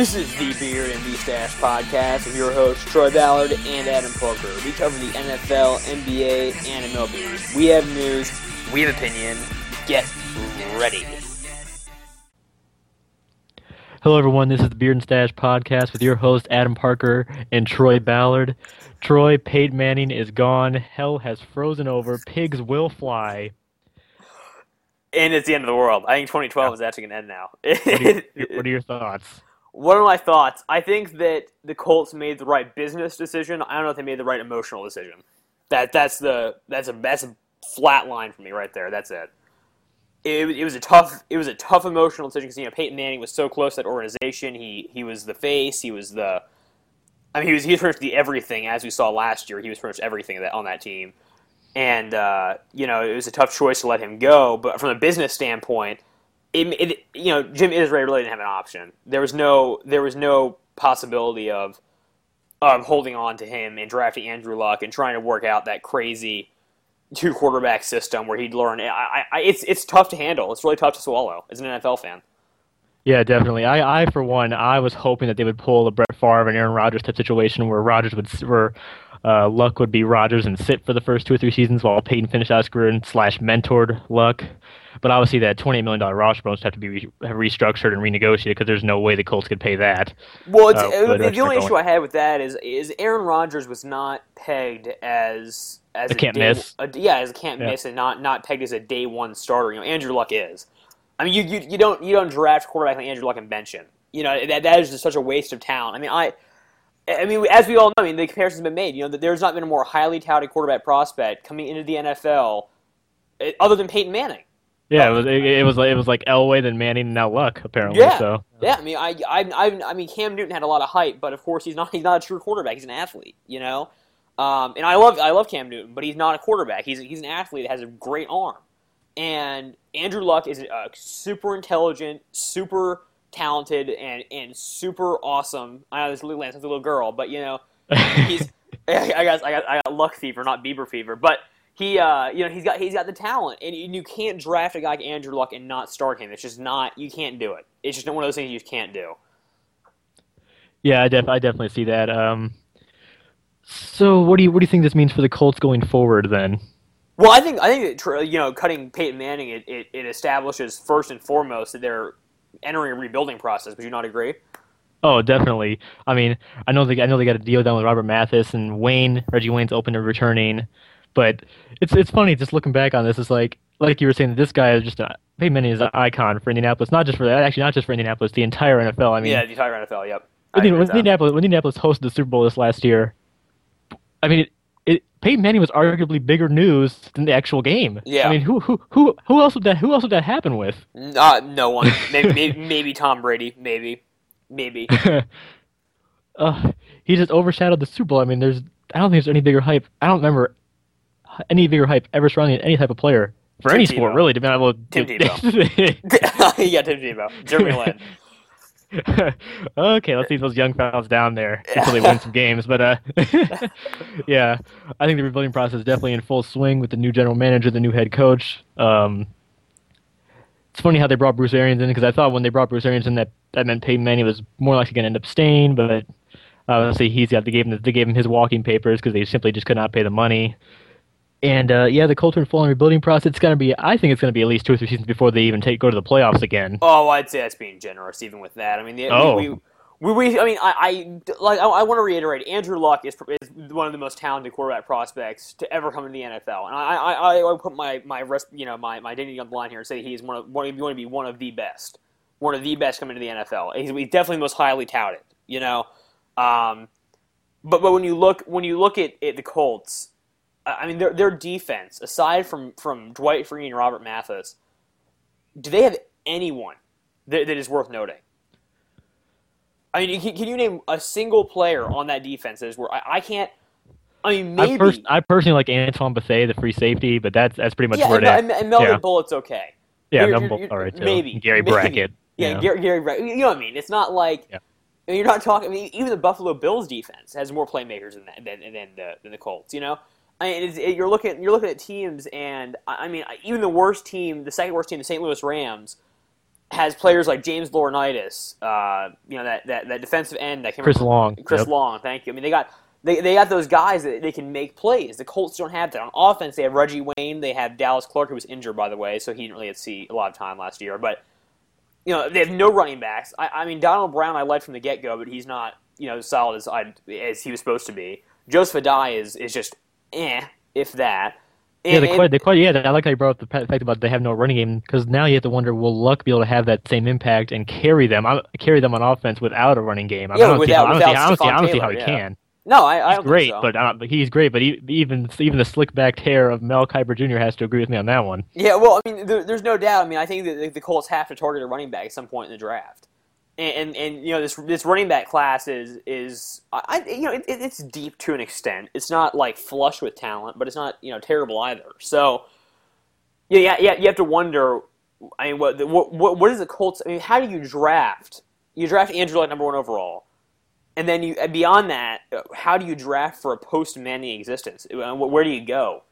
This is the Beard and the Stash podcast with your hosts Troy Ballard and Adam Parker. We cover the NFL, NBA, and MLB. We have news, we have opinion. Get ready. Hello, everyone. This is the Beard and Stash podcast with your host Adam Parker and Troy Ballard. Troy, Peyton Manning is gone. Hell has frozen over. Pigs will fly. And it's the end of the world. I think 2012 is actually going to end now. What are, your, what are your thoughts? What are my thoughts? I think that the Colts made the right business decision. I don't know if they made the right emotional decision. That that's the that's a that's a flat line for me right there. That's it. It, it was a tough it was a tough emotional decision because you know Peyton Manning was so close to that organization. He he was the face. He was the I mean he was he was pretty the everything as we saw last year. He was pretty much everything that on that team. And uh, you know it was a tough choice to let him go. But from a business standpoint, it, it, you know Jim Irsay really didn't have an option. There was no there was no possibility of of holding on to him and drafting Andrew Luck and trying to work out that crazy two quarterback system where he'd learn. I, I, it's it's tough to handle. It's really tough to swallow as an NFL fan. Yeah, definitely. I, I for one, I was hoping that they would pull the Brett Favre and Aaron Rodgers type situation where Rodgers would where uh, Luck would be Rodgers and sit for the first two or three seasons while Peyton finished out his career and slash mentored Luck. But obviously, that $28 million roster bonus have to be re- restructured and renegotiated because there's no way the Colts could pay that. Well, uh, the, the only issue I had with that is is Aaron Rodgers was not pegged as as a, a can't day, miss. A, yeah, as a can't yeah. miss, and not not pegged as a day one starter. You know, Andrew Luck is. I mean, you, you, you don't you don't draft quarterback like Andrew Luck and bench him. You know that that is just such a waste of talent. I mean, I. I mean, as we all know, I mean, the comparison's been made. You know, that there's not been a more highly touted quarterback prospect coming into the NFL, eh, other than Peyton Manning. Yeah, it was it, it was it was like Elway then Manning and now Luck apparently. Yeah, so. yeah. I mean, I, I I mean Cam Newton had a lot of hype, but of course he's not he's not a true quarterback. He's an athlete, you know. Um, and I love I love Cam Newton, but he's not a quarterback. He's he's an athlete that has a great arm. And Andrew Luck is a super intelligent, super talented, and and super awesome. I know this little a little girl, but you know he's I got I got I got Luck fever, not Bieber fever, but he uh, you know he's got he's got the talent and you can't draft a guy like Andrew Luck and not start him. It's just not you can't do it. It's just one of those things you can't do. Yeah, I, def- I definitely see that. Um, so what do you what do you think this means for the Colts going forward then? Well, I think I think that, you know cutting Peyton Manning it, it, it establishes first and foremost that they're entering a rebuilding process. Would you not agree? Oh, definitely. I mean, I know they I know they got a deal done with Robert Mathis and Wayne Reggie Wayne's open to returning. But it's it's funny just looking back on this. It's like like you were saying, that this guy is just a Peyton Manning is an icon for Indianapolis, not just for that, actually not just for Indianapolis, the entire NFL. I mean, yeah, the entire NFL. Yep. When, when Indianapolis when Indianapolis hosted the Super Bowl this last year, I mean, it, it, Peyton Manning was arguably bigger news than the actual game. Yeah. I mean, who who who who else would that who else would that happen with? Uh, no one. maybe, maybe, maybe Tom Brady. Maybe maybe. uh, he just overshadowed the Super Bowl. I mean, there's I don't think there's any bigger hype. I don't remember any bigger hype ever surrounding any type of player for Tim any Tebow. sport, really. To be able Tim Tebow. yeah, Tim Tebow. Jeremy Lin. okay, let's see those young fellas down there until they win some games. But uh, yeah, I think the rebuilding process is definitely in full swing with the new general manager, the new head coach. Um, it's funny how they brought Bruce Arians in because I thought when they brought Bruce Arians in that that meant Peyton Manning was more likely going to end up staying, but obviously he's got they gave him they gave him his walking papers because they simply just could not pay the money. And uh, yeah, the in full rebuilding process. It's going to be, I think it's going to be at least two or three seasons before they even take go to the playoffs again. Oh, I'd say that's being generous, even with that. I mean, the, Oh. we, we, we, I mean, I, I like, I, I want to reiterate, Andrew Luck is, is one of the most talented quarterback prospects to ever come into the NFL, and I, I, I put my, my rest, you know, my, my dignity on the line here and say he's one of, one of, going to be one of the best, one of the best coming into the NFL. He's, he's definitely the most highly touted, you know. Um, but but when you look when you look at, at the Colts, I mean, their their defense, aside from from Dwight Freeney and Robert Mathis, do they have anyone that, that is worth noting? I mean, can, can you name a single player on that defense that is where I, I can't? I mean, maybe I, pers- I personally like Antoine Bethea, the free safety, but that's that's pretty much yeah, where and, it is. and, and Melvin Yeah. Bullitt's okay. Yeah, You're- Melvin you're- all right too. Maybe Gary maybe. Brackett. Yeah, you. Gary, Gary Brackett. You know what I mean? It's not like Yeah. I mean, you're not talking. I mean, even the Buffalo Bills defense has more playmakers than that, than than the, than the Colts. You know, I mean, it's, it, you're looking you're looking at teams, and I I mean, even the worst team, the second worst team, the St. Louis Rams, has players like James Laurinaitis, uh, you know that, that, that defensive end that came Chris Long. Chris Yep. Long, thank you. I mean, they got they, they got those guys that they can make plays. The Colts don't have that on offense. They have Reggie Wayne. They have Dallas Clark, who was injured by the way, so he didn't really see a lot of time last year. But you know, they have no running backs. I, I mean, Donald Brown, I liked from the get go, but he's not you know as solid as I as he was supposed to be. Joseph Addai is is just eh, if that. Yeah, And- they quite, they quite, yeah. I like how you brought up the fact about they have no running game because now you have to wonder will Luck be able to have that same impact and carry them, I- carry them on offense without a running game? I, Yeah, don't see without- how, see, without I don't see, I don't see how he yeah. can. no, I, I He's don't great, so. but uh, but he's great. But he, even even the slick backed hair of Mel Kiper Jr. has to agree with me on that one. Yeah, well, I mean, there, there's no doubt. I mean, I think that the- the Colts have to target a running back at some point in the draft, and and, and you know this this running back class is is I you know it, it- it's deep to an extent. It's not like flush with talent, but it's not you know terrible either. So yeah, yeah, yeah. You have to wonder. I mean, what what what, is the Colts? I mean, how do you draft? You draft Andrew Luck number one overall. And then you beyond that, how do you draft for a post Manning existence? Uh, Where do you go?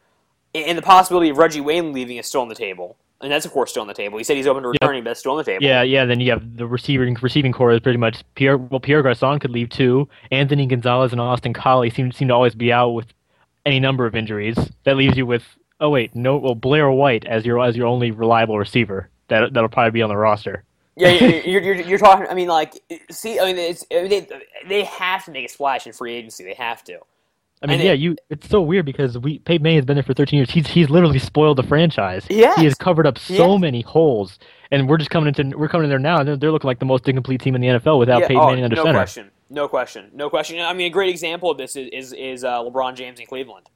And the possibility of Reggie Wayne leaving is still on the table, and that's of course still on the table. He said he's open to returning, but that's still on the table. Yeah, yeah. Then you have the receiving receiving corps is pretty much Pierre. Well, Pierre Garcon could leave too. Anthony Gonzalez and Austin Collie seem seem to always be out with any number of injuries. That leaves you with oh wait no well Blair White as your as your only reliable receiver. That that'll probably be on the roster. yeah. you- You're, you're, you're talking. I mean, like, see, I mean, it's I mean, they they have to make a splash in free agency. They have to. I mean, And yeah, it- you. It's so weird because we Peyton Manning has been there for 13 years. He's he's literally spoiled the franchise. Yes. he has covered up so Yes. many holes, and we're just coming into we're coming in there now, and they're, they're looking like the most incomplete team in the NFL without Yeah, Peyton oh, Manning under no center. question, no question, no question. I mean, a great example of this is is, is uh, LeBron James in Cleveland.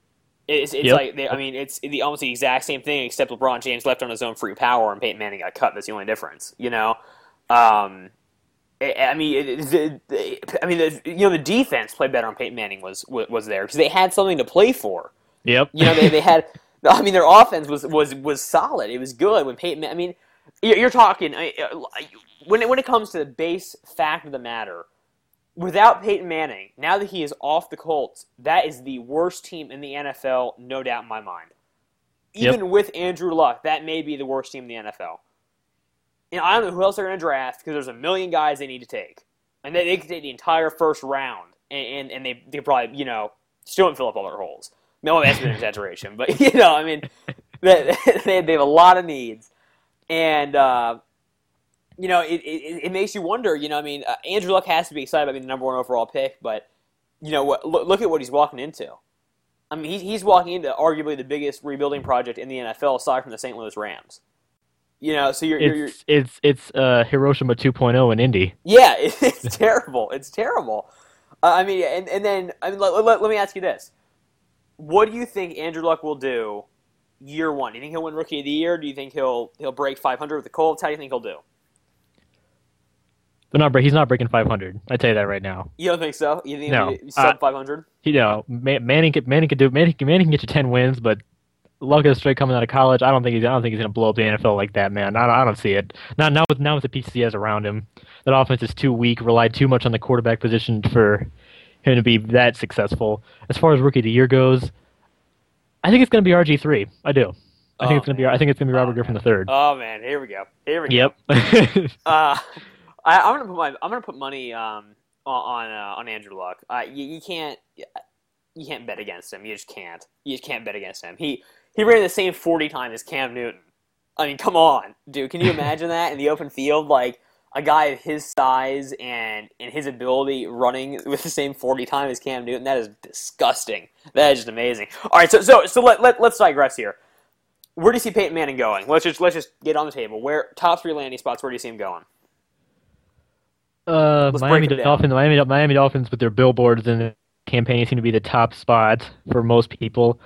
It's, it's Yep. like they, I mean, it's the almost the exact same thing, except LeBron James left on his own free power, and Peyton Manning got cut. That's the only difference, you know. Um, I mean, it, it- the, the, I mean, the, you know, the defense played better on Peyton Manning was was, there because they had something to play for. Yep. You know, they, they had. I mean, their offense was was was solid. It was good when Peyton. I mean, you're, you're talking I- uh, when it, when it comes to the base fact of the matter. Without Peyton Manning, now that he is off the Colts, that is the worst team in the NFL, no doubt in my mind. Yep. Even with Andrew Luck, that may be the worst team in the NFL. And I don't know who else they're going to draft because there's a million guys they need to take, and they, they could take the entire first round, and and, and they they probably you know still don't fill up all their holes. No, that's an exaggeration, but you know, I mean, they, they, they have a lot of needs, and uh, you know, it, it, it makes you wonder. You know, I mean, uh, Andrew Luck has to be excited about being the number one overall pick, but you know, what, look, look at what he's walking into. I mean, he's, he's walking into arguably the biggest rebuilding project in the NFL, aside from the St. Louis Rams. You know, so you're, you're, you're It's it's it's uh, Hiroshima 2.0 in Indy. yeah, it's terrible. It's terrible. Uh, I mean, and, and then I mean, let, let, let me ask you this: What do you think Andrew Luck will do year one? Do you think he'll win Rookie of the Year? Do you think he'll he'll break 500 with the Colts? How do you think he'll do? But not break- he's not breaking 500. I tell you that right now. You don't think so? You think No. sub Uh, 500? You know, Ma- Manning could Manning could do Manning, Manning can get you 10 wins, but Luck is straight coming out of college. I don't think he's I don't think he's gonna blow up the NFL like that, man. I don't, I don't see it. Not now with now with the pieces he has around him. That offense is too weak. Relied too much on the quarterback position for him to be that successful. As far as rookie of the year goes, I think it's gonna be RG three. I do. I think Oh, it's gonna be I think it's gonna be Robert Oh, Griffin the third. Oh man, here we go. Here we go. Yep. Uh, I, I'm gonna put my I'm gonna put money um on on, uh, on Andrew Luck. Uh, you, you can't you can't bet against him. You just can't. You just can't bet against him. He he ran the same 40 time as Cam Newton. I mean, come on, dude. Can you imagine that in the open field? Like a guy of his size and and his ability running with the same 40 time as Cam Newton. That is disgusting. That is just amazing. All right, so so so let, let let's digress here. Where do you see Peyton Manning going? Let's just let's just get on the table. Where top three landing spots? Where do you see him going? Uh, Let's Miami break 'em down. Dolphins, Miami, Miami Dolphins with their billboards and the campaign seem to be the top spot for most people.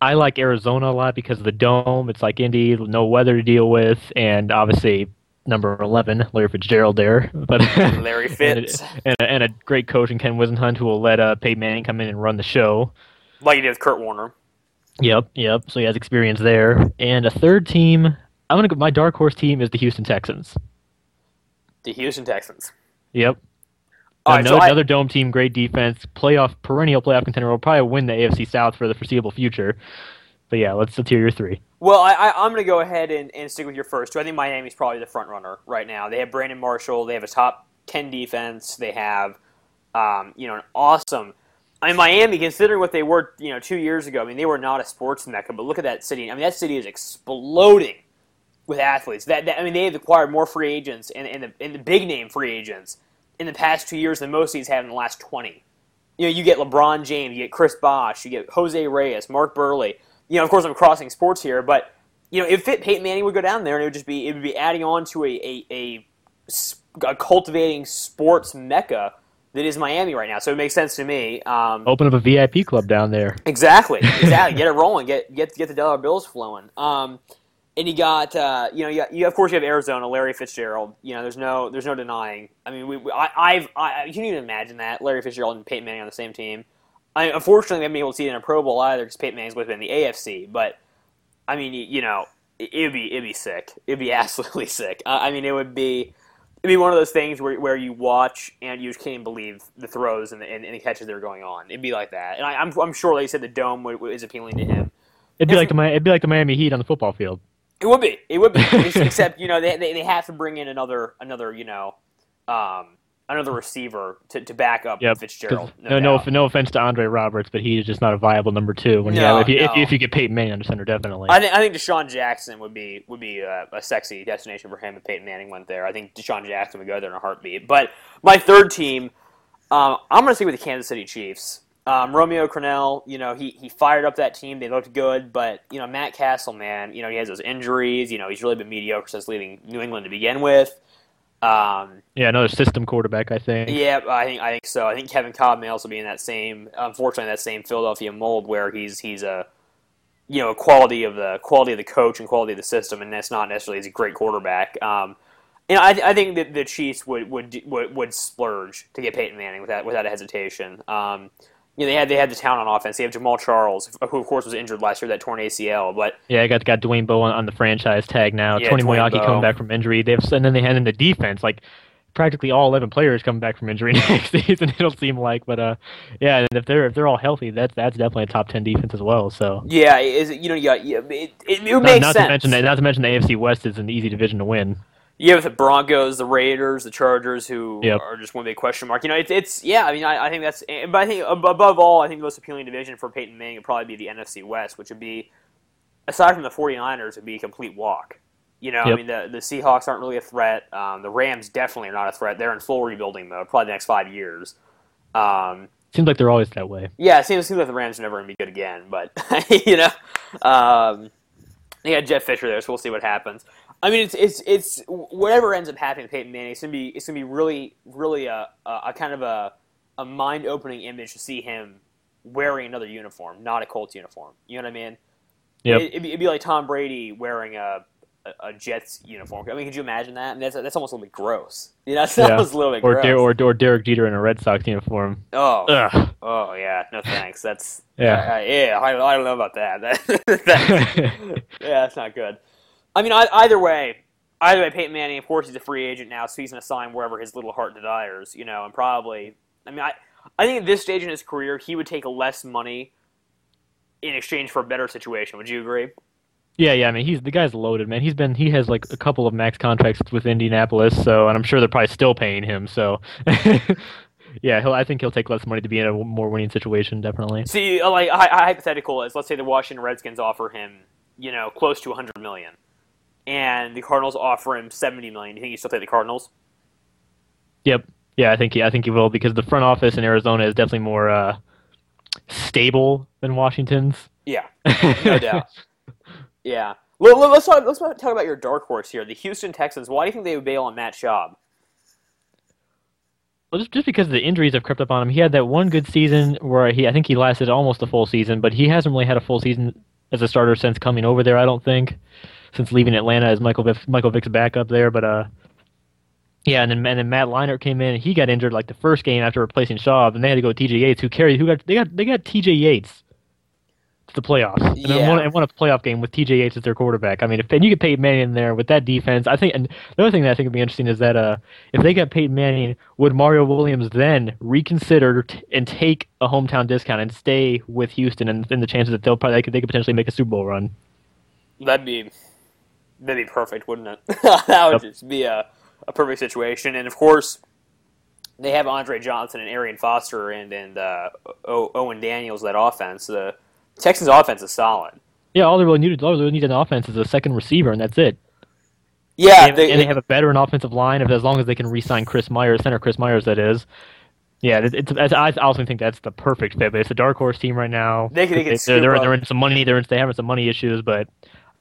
I like Arizona a lot because of the dome. It's like Indy, no weather to deal with, and obviously number eleven, Larry Fitzgerald there. But Larry and, Fitz, a, and, a, and a great coach in Ken Whisenhunt who will let uh, Peyton Manning come in and run the show. like he did with Kurt Warner. Yep, yep. So he has experience there. And a third team, I'm gonna go. My dark horse team is the Houston Texans. The Houston Texans. Yep. Right, another, so I- another dome team, great defense, playoff perennial playoff contender will probably win the AFC South for the foreseeable future. but yeah, let's let's hear your three. Well, I, I, I'm going to go ahead and, and stick with your first two. I think Miami's probably the front runner right now. They have Brandon Marshall. They have a top ten defense. They have, um, you know, an awesome. I mean, Miami, considering what they were, you know, two years ago. I mean, they were not a sports mecca, but look at that city. I mean, that city is exploding with athletes. That, that I mean, they have acquired more free agents and, and, the, and the big name free agents in the past two years than most teams have in the last twenty. You know, you get LeBron James, you get Chris Bosh, you get Jose Reyes, Mark Buehrle. You know, of course, I'm crossing sports here, but you know, if fit Peyton Manning would go down there, and it would just be it would be adding on to a a, a, a cultivating sports mecca that is Miami right now. So it makes sense to me. Um, Open up a VIP club down there. Exactly, exactly. get it rolling. Get get get the dollar bills flowing. Um, and you got uh, you know you, you of course you have Arizona, Larry Fitzgerald. You know there's no there's no denying. I mean we, we I, I've I, you can even imagine that Larry Fitzgerald and Peyton Manning on the same team. I, unfortunately, we haven't been able to see it in a Pro Bowl either because Peyton Manning's have in the AFC. But I mean, you, you know, it, would be it'd be sick. It'd be absolutely sick. Uh, I mean, it would be it'd be one of those things where, where you watch and you just can't believe the throws and the, and, and the catches that are going on. It'd be like that. And I, am I'm, I'm sure, like you said, the dome is appealing to him. It'd be like the it'd be like the Miami Heat on the football field. It would be. It would be. Except you know they, they, they have to bring in another another you know um, another receiver to, to back up yep. Fitzgerald. No, no, no, no, offense to Andre Roberts, but he's just not a viable number two. When no, you have, if, you, no. if, if, you get Peyton Manning under center, definitely. I think I think DeSean Jackson would be would be a, a, sexy destination for him if Peyton Manning went there. I think DeSean Jackson would go there in a heartbeat. But my third team, um, I'm going to stick with the Kansas City Chiefs. Um, Romeo Crennel, you know, he, he fired up that team. They looked good, but you know, Matt Cassel, man, you know, he has those injuries. You know, he's really been mediocre since leaving New England to begin with. Um, yeah, another system quarterback, I think. Yeah, I think I think so. I think Kevin Kolb may also be in that same, unfortunately, that same Philadelphia mold where he's he's a, you know, quality of the quality of the coach and quality of the system, and that's not necessarily he's a great quarterback. Um, know, I, I think that the Chiefs would, would would would splurge to get Peyton Manning without without a hesitation. Um, you know, they had they had the talent on offense. They have Jamaal Charles, who of course was injured last year, that torn ACL. But yeah, I got got Dwayne Bowe on, on the franchise tag now. Yeah, Tony Moeaki coming back from injury. They've and then they had in the defense like practically all eleven players coming back from injury next season. It'll seem like, but uh, yeah, and if they're if they're all healthy, that's that's definitely a top ten defense as well. So yeah, is you know got yeah, it, it, it makes not, sense. To mention, that, not to mention the AFC West is an easy division to win you have the Broncos, the Raiders, the Chargers, who yep. are just one big question mark. You know, it's, it's yeah. I mean, I, I, think that's. But I think above all, I think the most appealing division for Peyton Manning would probably be the NFC West, which would be, aside from the 49ers, it would be a complete walk. You know, yep. I mean, the the Seahawks aren't really a threat. Um, the Rams definitely are not a threat. They're in full rebuilding mode, probably the next five years. Um, seems like they're always that way. Yeah, it seems, seems like the Rams are never going to be good again. But you know, um, they got Jeff Fisher there, so we'll see what happens. I mean, it's it's it's whatever ends up happening to Peyton Manning. It's gonna be it's gonna be really really a, a, a kind of a a mind opening image to see him wearing another uniform, not a Colts uniform. You know what I mean? Yeah. It, would be, be, like Tom Brady wearing a, a, a Jets uniform. I mean, could you imagine that? I mean, that's that's almost a little bit gross. You know, that's yeah. almost a little bit or gross. Der- or or Derek Jeter in a Red Sox uniform. Oh, Ugh. oh yeah, no thanks. That's yeah, uh, yeah. I, I don't know about that. that yeah, that's not good. I mean, either way, either way, Peyton Manning, of course, he's a free agent now, so he's going to sign wherever his little heart desires, you know, and probably, I mean, I, I think at this stage in his career, he would take less money in exchange for a better situation. Would you agree? Yeah, yeah. I mean, he's the guy's loaded, man. He's been he has like a couple of max contracts with Indianapolis, so and I'm sure they're probably still paying him. So, yeah, he'll. I think he'll take less money to be in a more winning situation, definitely. See, uh, like hypothetical is, let's say the Washington Redskins offer him, you know, close to 100 million and the Cardinals offer him seventy million, do you think he still take the Cardinals? Yep. Yeah, I think he, I think he will because the front office in Arizona is definitely more uh, stable than Washington's. Yeah, no doubt. Yeah. Well, let's talk. Let's talk about your dark horse here, the Houston Texans. Why do you think they would bail on Matt Schaub? Well, just, just because the injuries have crept up on him. He had that one good season where he, I think he lasted almost a full season, but he hasn't really had a full season as a starter since coming over there. I don't think since leaving Atlanta as Michael Vick, Michael Vick's backup there. But uh, yeah, and then and then Matt Leinart came in. and He got injured like the first game after replacing Schaub, and they had to go with T.J. Yates, who carried who got they got they got T.J. Yates to the playoffs and, Yeah. won, and won a playoff game with TJ Yates as their quarterback. I mean, if and you get Peyton Manning in there with that defense, I think. And the other thing that I think would be interesting is that uh, if they got Peyton Manning, would Mario Williams then reconsider t- and take a hometown discount and stay with Houston, and, and the chances that they'll probably they could, they could potentially make a Super Bowl run. That'd be that'd be perfect, wouldn't it? that would Yep. just be a, a perfect situation. And of course, they have Andre Johnson and Arian Foster and and uh, Owen Daniels that offense. The Texans' offense is solid. Yeah, all they really needed, all they really need in offense is a second receiver, and that's it. Yeah, and, and they have a veteran offensive line if as long as they can re-sign Chris Myers, center Chris Myers, that is. Yeah, it, it's, it's, I also think that's the perfect fit. But it's a dark horse team right now. They could- they could they're, they're in some money. They're in, they having some money issues, but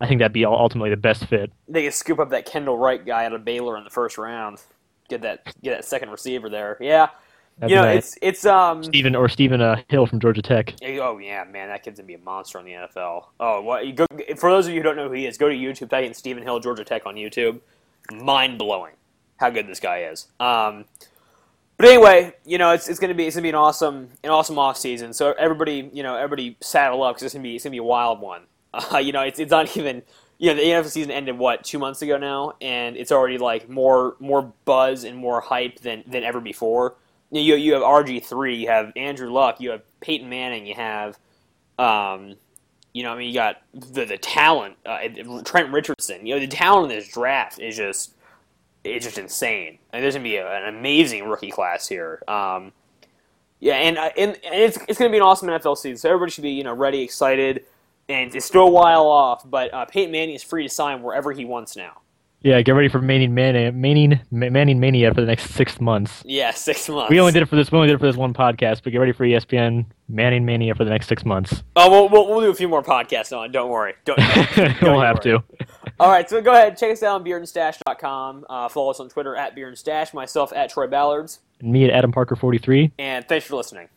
I think that'd be ultimately the best fit. they could scoop up that Kendall Wright guy out of Baylor in the first round. Get that get that second receiver there. Yeah, That'd you know nice. it's it's um. Stephen or Stephen uh, Hill from Georgia Tech. Oh yeah, man, that kid's gonna be a monster in the NFL. Oh, what? You go, for those of you who don't know who he is, go to YouTube, type in Stephen Hill, Georgia Tech on YouTube. Mind blowing, how good this guy is. Um, but anyway, you know, it's, it's gonna be it's gonna be an awesome an awesome off season. So everybody, you know, everybody saddle up because it's gonna be it's gonna be a wild one. Uh, you know, it's it's not even you know the NFL season ended what two months ago now, and it's already like more more buzz and more hype than than ever before. You know, you, you have RG three, you have Andrew Luck, you have Peyton Manning, you have, um, you know, I mean, you got the the talent, uh, Trent Richardson. You know, the talent in this draft is just it's just insane. And there's gonna be a, an amazing rookie class here. Um, yeah, and, uh, and and it's it's gonna be an awesome NFL season. So everybody should be you know ready, excited, and it's still a while off. But uh, Peyton Manning is free to sign wherever he wants now. Yeah, get ready for Manning Mania, Manning Manning Mania for the next six months. Yeah, six months. We only did it for this. We only did it for this one podcast, but get ready for ESPN Manning Mania for the next six months. Oh, we'll, we'll, we'll do a few more podcasts on. it. Don't worry. Don't. don't we'll have worry. to. All right, so go ahead, check us out on beardandstash.com. Uh, follow us on Twitter at beardandstash, myself at Troy Ballards, And me at Adam Parker forty three. and thanks for listening.